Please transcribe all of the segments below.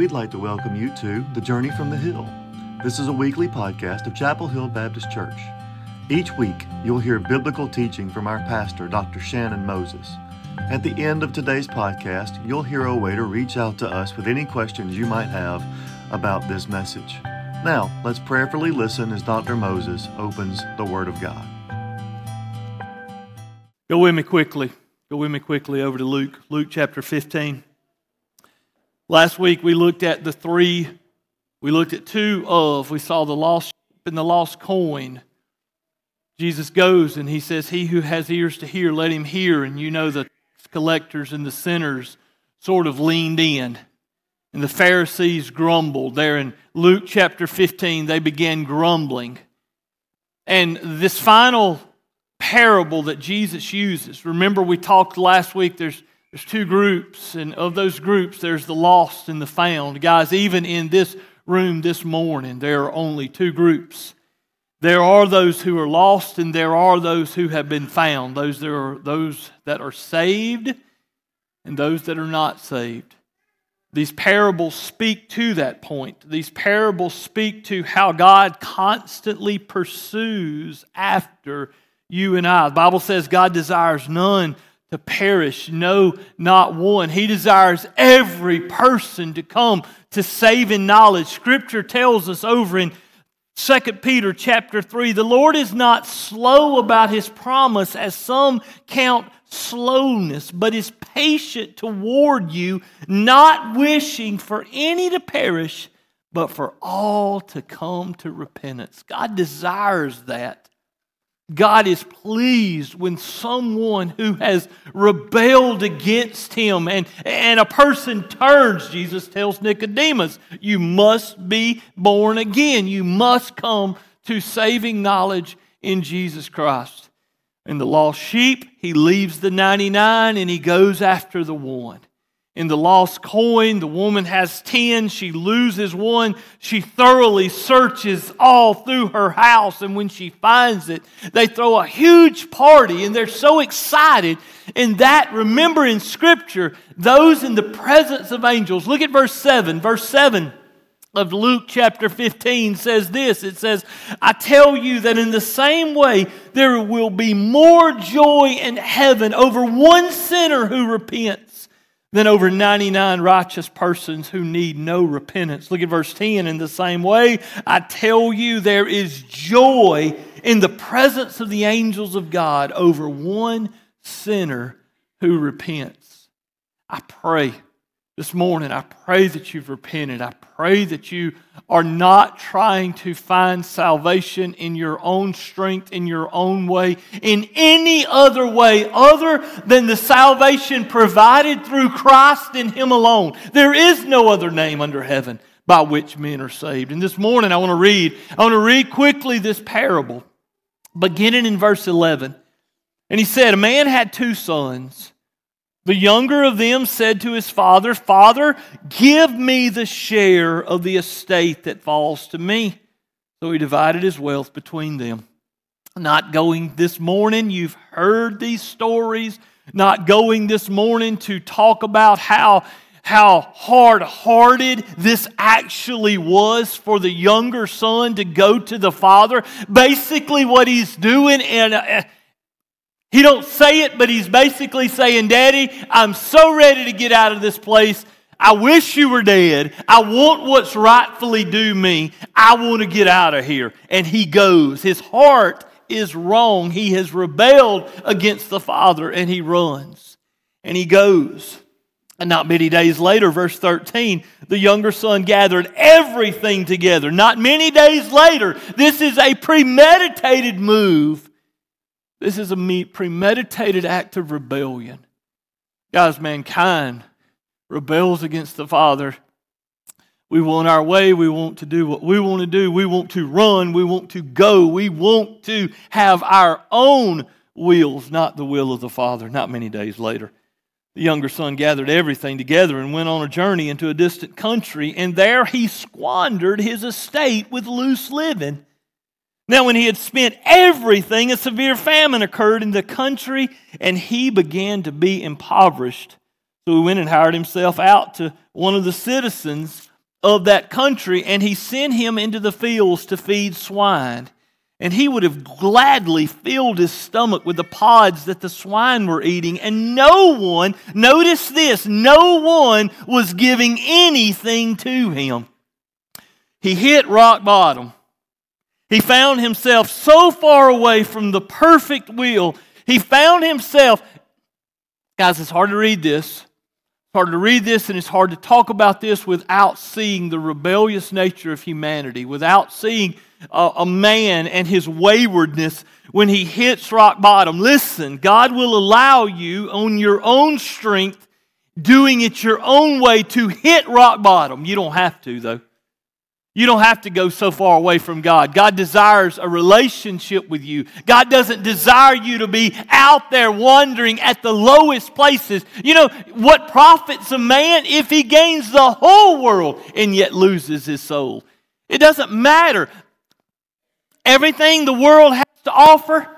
we'd like to welcome you to The Journey from the Hill. This is a weekly podcast of Chapel Hill Baptist Church. Each week, you'll hear biblical teaching from our pastor, Dr. Shannon Moses. At the end of today's podcast, you'll hear a way to reach out to us with any questions you might have about this message. Now, let's prayerfully listen as Dr. Moses opens the Word of God. Go with me quickly. Go with me quickly over to Luke, Luke chapter 15. Last week we looked at the three, we looked at two of, we saw the lost sheep and the lost coin. Jesus goes and he says, He who has ears to hear, let him hear. And you know the collectors and the sinners sort of leaned in. And the Pharisees grumbled. There in Luke chapter 15, they began grumbling. And this final parable that Jesus uses, remember we talked last week, there's there's two groups, and of those groups, there's the lost and the found. Guys, even in this room this morning, there are only two groups. There are those who are lost, and there are those who have been found. Those there are those that are saved, and those that are not saved. These parables speak to that point. These parables speak to how God constantly pursues after you and I. The Bible says God desires none to perish, no, not one. He desires every person to come to saving knowledge. Scripture tells us over in 2 Peter chapter 3 the Lord is not slow about his promise, as some count slowness, but is patient toward you, not wishing for any to perish, but for all to come to repentance. God desires that. God is pleased when someone who has rebelled against him and, and a person turns. Jesus tells Nicodemus, You must be born again. You must come to saving knowledge in Jesus Christ. And the lost sheep, he leaves the 99 and he goes after the one. In the lost coin, the woman has 10. She loses one. She thoroughly searches all through her house. And when she finds it, they throw a huge party and they're so excited. And that, remember in Scripture, those in the presence of angels. Look at verse 7. Verse 7 of Luke chapter 15 says this it says, I tell you that in the same way there will be more joy in heaven over one sinner who repents than over 99 righteous persons who need no repentance. Look at verse 10. In the same way, I tell you, there is joy in the presence of the angels of God over one sinner who repents. I pray this morning, I pray that you've repented. I pray that you are not trying to find salvation in your own strength, in your own way, in any other way other than the salvation provided through Christ and Him alone. There is no other name under heaven by which men are saved. And this morning, I want to read, I want to read quickly this parable, beginning in verse 11. And he said, A man had two sons. The younger of them said to his father, Father, give me the share of the estate that falls to me. So he divided his wealth between them. Not going this morning, you've heard these stories. Not going this morning to talk about how, how hard hearted this actually was for the younger son to go to the father. Basically, what he's doing, and uh, he don't say it, but he's basically saying, Daddy, I'm so ready to get out of this place. I wish you were dead. I want what's rightfully due me. I want to get out of here. And he goes. His heart is wrong. He has rebelled against the Father and he runs. And he goes. And not many days later, verse 13, the younger son gathered everything together. Not many days later, this is a premeditated move this is a premeditated act of rebellion. Guys, mankind rebels against the Father. We want our way. We want to do what we want to do. We want to run. We want to go. We want to have our own wills, not the will of the Father. Not many days later, the younger son gathered everything together and went on a journey into a distant country, and there he squandered his estate with loose living. Now, when he had spent everything, a severe famine occurred in the country, and he began to be impoverished. So he went and hired himself out to one of the citizens of that country, and he sent him into the fields to feed swine. And he would have gladly filled his stomach with the pods that the swine were eating. And no one, notice this, no one was giving anything to him. He hit rock bottom. He found himself so far away from the perfect will. He found himself, guys, it's hard to read this. It's hard to read this and it's hard to talk about this without seeing the rebellious nature of humanity, without seeing a, a man and his waywardness when he hits rock bottom. Listen, God will allow you on your own strength, doing it your own way, to hit rock bottom. You don't have to, though. You don't have to go so far away from God. God desires a relationship with you. God doesn't desire you to be out there wandering at the lowest places. You know, what profits a man if he gains the whole world and yet loses his soul? It doesn't matter. Everything the world has to offer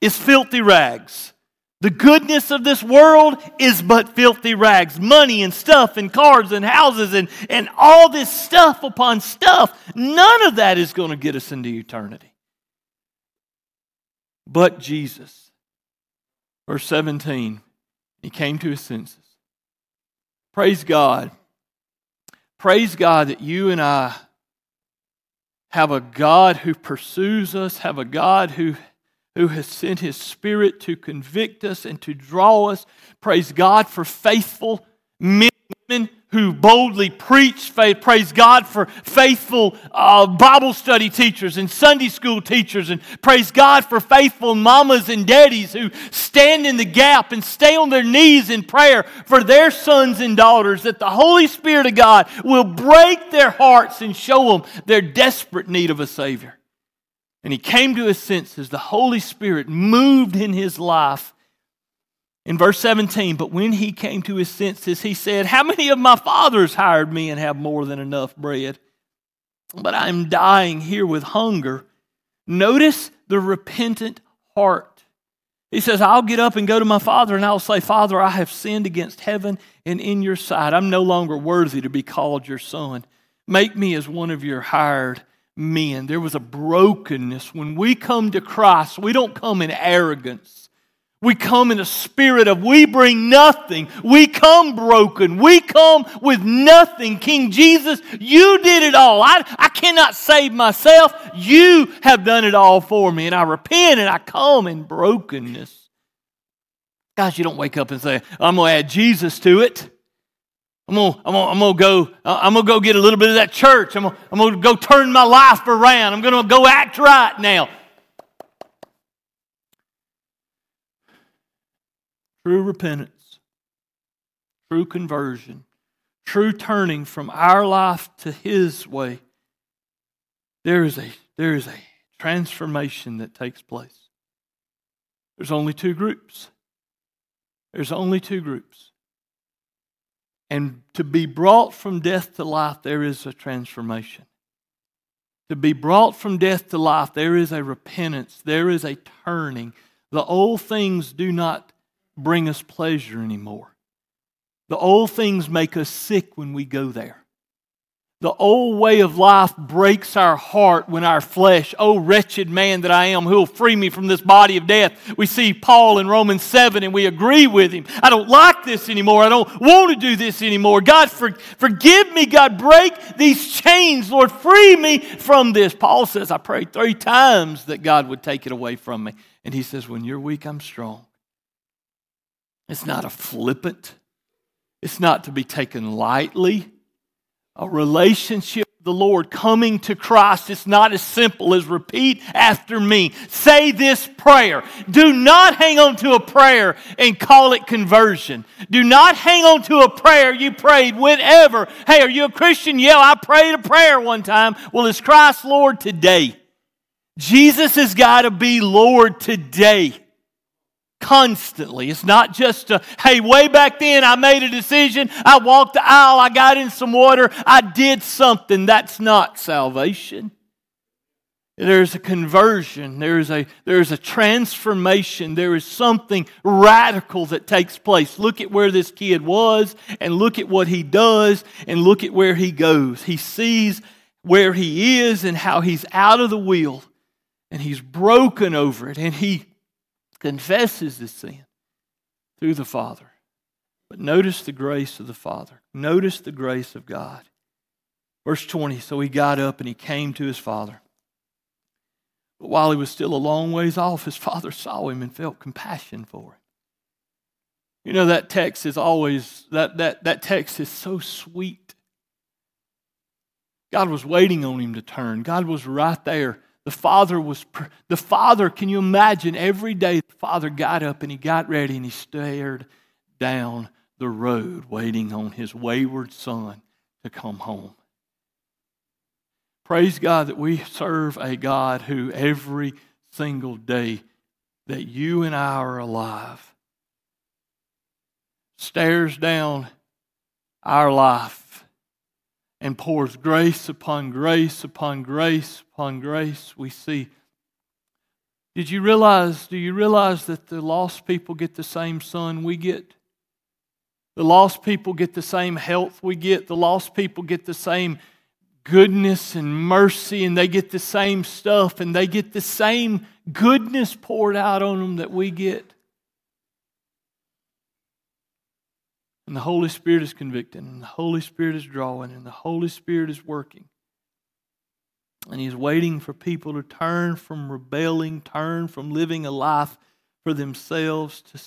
is filthy rags. The goodness of this world is but filthy rags. Money and stuff and cars and houses and, and all this stuff upon stuff. None of that is going to get us into eternity. But Jesus. Verse 17, he came to his senses. Praise God. Praise God that you and I have a God who pursues us, have a God who, who has sent his Spirit to convict us and to draw us. Praise God for faithful men and women who boldly preach faith. Praise God for faithful uh, Bible study teachers and Sunday school teachers. And praise God for faithful mamas and daddies who stand in the gap and stay on their knees in prayer for their sons and daughters, that the Holy Spirit of God will break their hearts and show them their desperate need of a Savior. And he came to his senses. The Holy Spirit moved in his life in verse 17, but when he came to his senses, he said, How many of my fathers hired me and have more than enough bread? But I'm dying here with hunger. Notice the repentant heart. He says, I'll get up and go to my father, and I'll say, Father, I have sinned against heaven and in your sight. I'm no longer worthy to be called your son. Make me as one of your hired men. There was a brokenness. When we come to Christ, we don't come in arrogance. We come in a spirit of we bring nothing. We come broken. We come with nothing. King Jesus, you did it all. I, I cannot save myself. You have done it all for me. And I repent and I come in brokenness. Guys, you don't wake up and say, I'm going to add Jesus to it. I'm gonna, I'm gonna, I'm gonna go, uh, I'm gonna go get a little bit of that church. I'm gonna, I'm gonna go turn my life around. I'm gonna go act right now. true repentance, true conversion, true turning from our life to His way, there is a, there is a transformation that takes place. There's only two groups. There's only two groups. And to be brought from death to life, there is a transformation. To be brought from death to life, there is a repentance, there is a turning. The old things do not bring us pleasure anymore. The old things make us sick when we go there. The old way of life breaks our heart when our flesh, oh wretched man that I am, who will free me from this body of death? We see Paul in Romans 7 and we agree with him. I don't like this anymore. I don't want to do this anymore. God, for, forgive me. God, break these chains. Lord, free me from this. Paul says, I prayed three times that God would take it away from me. And he says, When you're weak, I'm strong. It's not a flippant, it's not to be taken lightly. A relationship with the Lord, coming to Christ, it's not as simple as repeat after me. Say this prayer. Do not hang on to a prayer and call it conversion. Do not hang on to a prayer you prayed whenever. Hey, are you a Christian? Yeah, I prayed a prayer one time. Well, is Christ Lord today? Jesus has got to be Lord today constantly. It's not just a, hey, way back then I made a decision, I walked the aisle, I got in some water, I did something. That's not salvation. There's a conversion. There's a, there's a transformation. There is something radical that takes place. Look at where this kid was, and look at what he does, and look at where he goes. He sees where he is and how he's out of the wheel, and he's broken over it, and he confesses his sin through the Father. But notice the grace of the Father. Notice the grace of God. Verse 20 So he got up and he came to his father. But while he was still a long ways off, his father saw him and felt compassion for him. You know, that text is always, that, that, that text is so sweet. God was waiting on him to turn. God was right there. The father was, the father, can you imagine every day the father got up and he got ready and he stared down the road waiting on his wayward son to come home. Praise God that we serve a God who every single day that you and I are alive stares down our life and pours grace upon grace upon grace upon grace. We see. Did you realize, do you realize that the lost people get the same sun we get? The lost people get the same health we get. The lost people get the same goodness and mercy, and they get the same stuff, and they get the same goodness poured out on them that we get. And the Holy Spirit is convicting, and the Holy Spirit is drawing, and the Holy Spirit is working. And He's waiting for people to turn from rebelling, turn from living a life for themselves to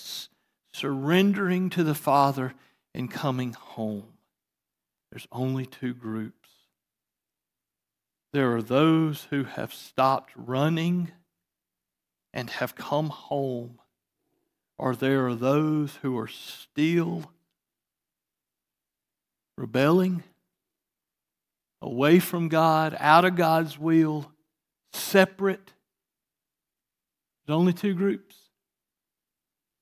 surrendering to the Father and coming home. There's only two groups there are those who have stopped running and have come home, or there are those who are still rebelling, away from God, out of God's will, separate. There's only two groups.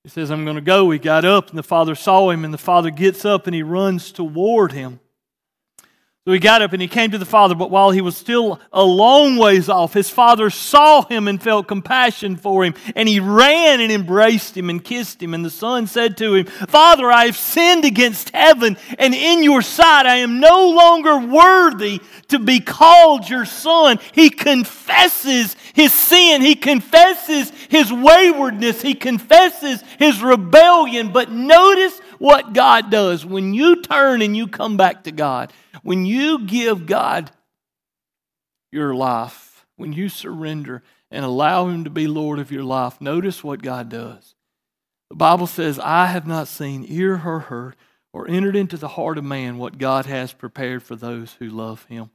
He says, I'm going to go. He got up, and the father saw him, and the father gets up and he runs toward him. So he got up and he came to the father, but while he was still a long ways off, his father saw him and felt compassion for him. And he ran and embraced him and kissed him. And the son said to him, Father, I have sinned against heaven, and in your sight I am no longer worthy to be called your son. He confesses his sin, he confesses his waywardness, he confesses his rebellion. But notice what God does when you turn and you come back to God. When you give God your life, when you surrender and allow Him to be Lord of your life, notice what God does. The Bible says, I have not seen, ear or heard, or entered into the heart of man what God has prepared for those who love Him.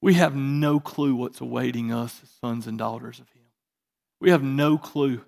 We have no clue what's awaiting us as sons and daughters of Him. We have no clue.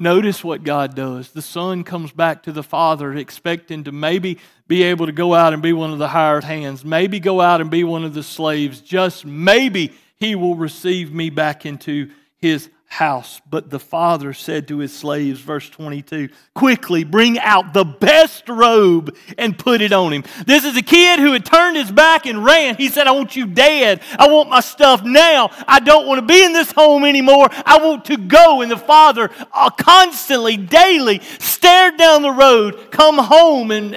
Notice what God does. The son comes back to the father expecting to maybe be able to go out and be one of the hired hands, maybe go out and be one of the slaves. Just maybe he will receive me back into his house. But the father said to his slaves, verse 22, quickly bring out the best robe and put it on him. This is a kid who had turned his back and ran. He said, I want you dead. I want my stuff now. I don't want to be in this home anymore. I want to go. And the father uh, constantly, daily stared down the road, come home and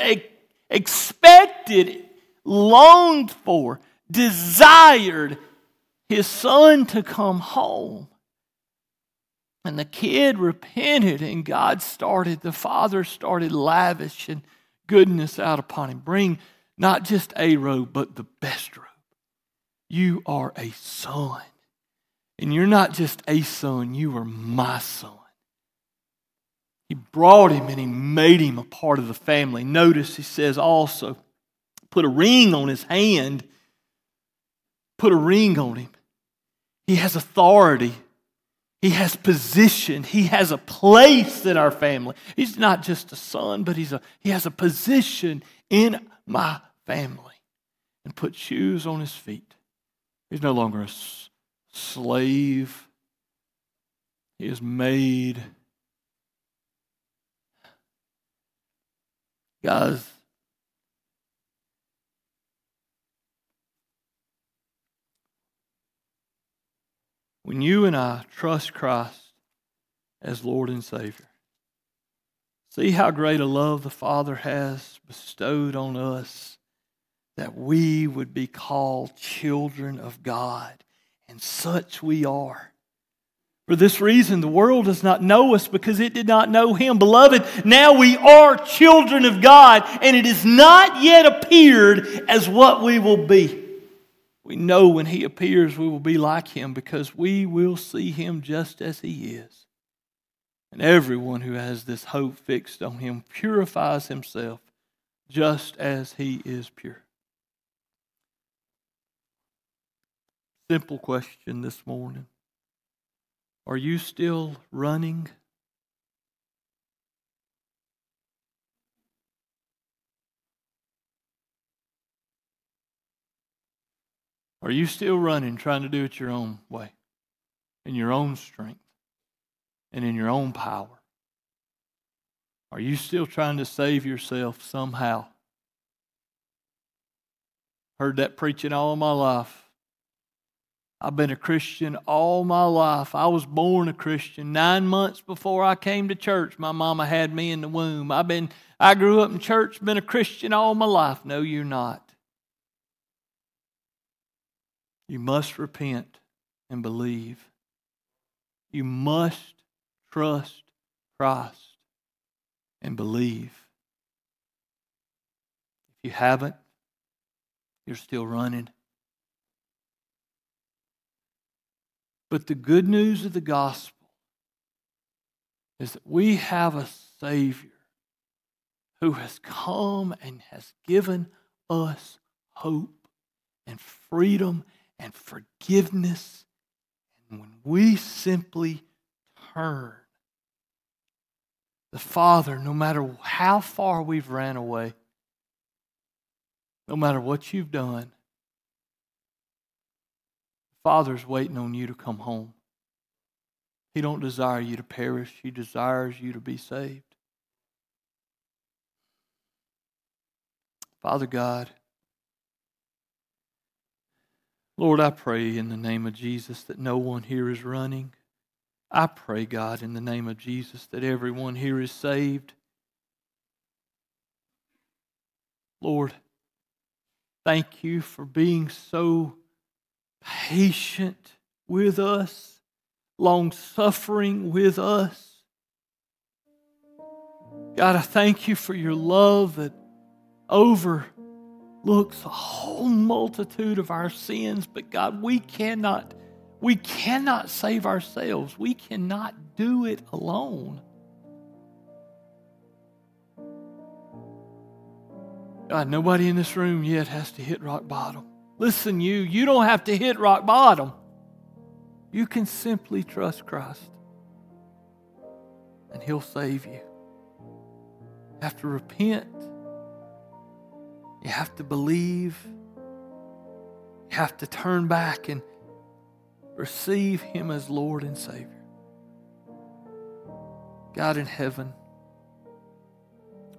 expected, longed for, desired his son to come home. And the kid repented, and God started, the father started lavishing goodness out upon him. Bring not just a robe, but the best robe. You are a son. And you're not just a son, you are my son. He brought him and he made him a part of the family. Notice he says also, put a ring on his hand, put a ring on him. He has authority he has position. He has a place in our family. He's not just a son, but he's a, he has a position in my family. And put shoes on his feet. He's no longer a slave. He is made. Guys, you and I trust Christ as Lord and Savior. See how great a love the Father has bestowed on us that we would be called children of God, and such we are. For this reason, the world does not know us because it did not know Him. Beloved, now we are children of God, and it has not yet appeared as what we will be. We know when He appears, we will be like Him because we will see Him just as He is. And everyone who has this hope fixed on him purifies himself just as he is pure. Simple question this morning Are you still running? Are you still running, trying to do it your own way, in your own strength? and in your own power? Are you still trying to save yourself somehow? Heard that preaching all my life. I've been a Christian all my life. I was born a Christian. Nine months before I came to church, my mama had me in the womb. I've been, I grew up in church, been a Christian all my life. No, you're not. You must repent and believe. You must trust Christ and believe. If you haven't, you're still running. But the good news of the gospel is that we have a Savior who has come and has given us hope and freedom and forgiveness. And when we simply turn the Father, no matter how far we've ran away, no matter what you've done, the Father's waiting on you to come home. He don't desire you to perish. He desires you to be saved. Father God, Lord, I pray in the name of Jesus that no one here is running. I pray, God, in the name of Jesus, that everyone here is saved. Lord, thank you for being so patient with us, long suffering with us. God, I thank you for your love that overlooks a whole multitude of our sins, but God, we cannot we cannot save ourselves, we cannot do it alone. God, nobody in this room yet has to hit rock bottom. Listen, you, you don't have to hit rock bottom. You can simply trust Christ, and He'll save. You have to repent, you have to believe, you have to turn back and receive Him as Lord and Savior. God in heaven,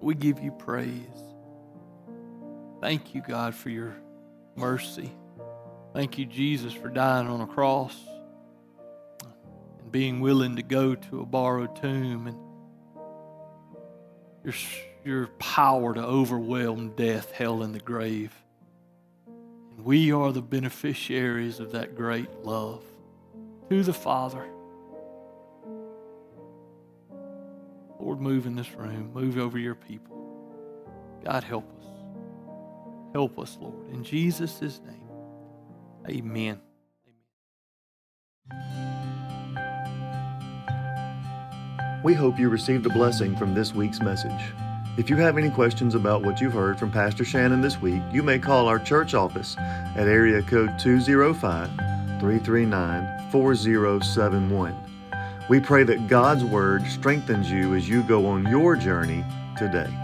we give you praise. Thank you, God, for your mercy. Thank you, Jesus, for dying on a cross and being willing to go to a borrowed tomb and your, your power to overwhelm death, hell, and the grave. We are the beneficiaries of that great love to the Father. Lord, move in this room, move over your people. God, help us. Help us, Lord. In Jesus' name, amen. We hope you received a blessing from this week's message. If you have any questions about what you've heard from Pastor Shannon this week, you may call our church office at area code 205 339 4071. We pray that God's Word strengthens you as you go on your journey today.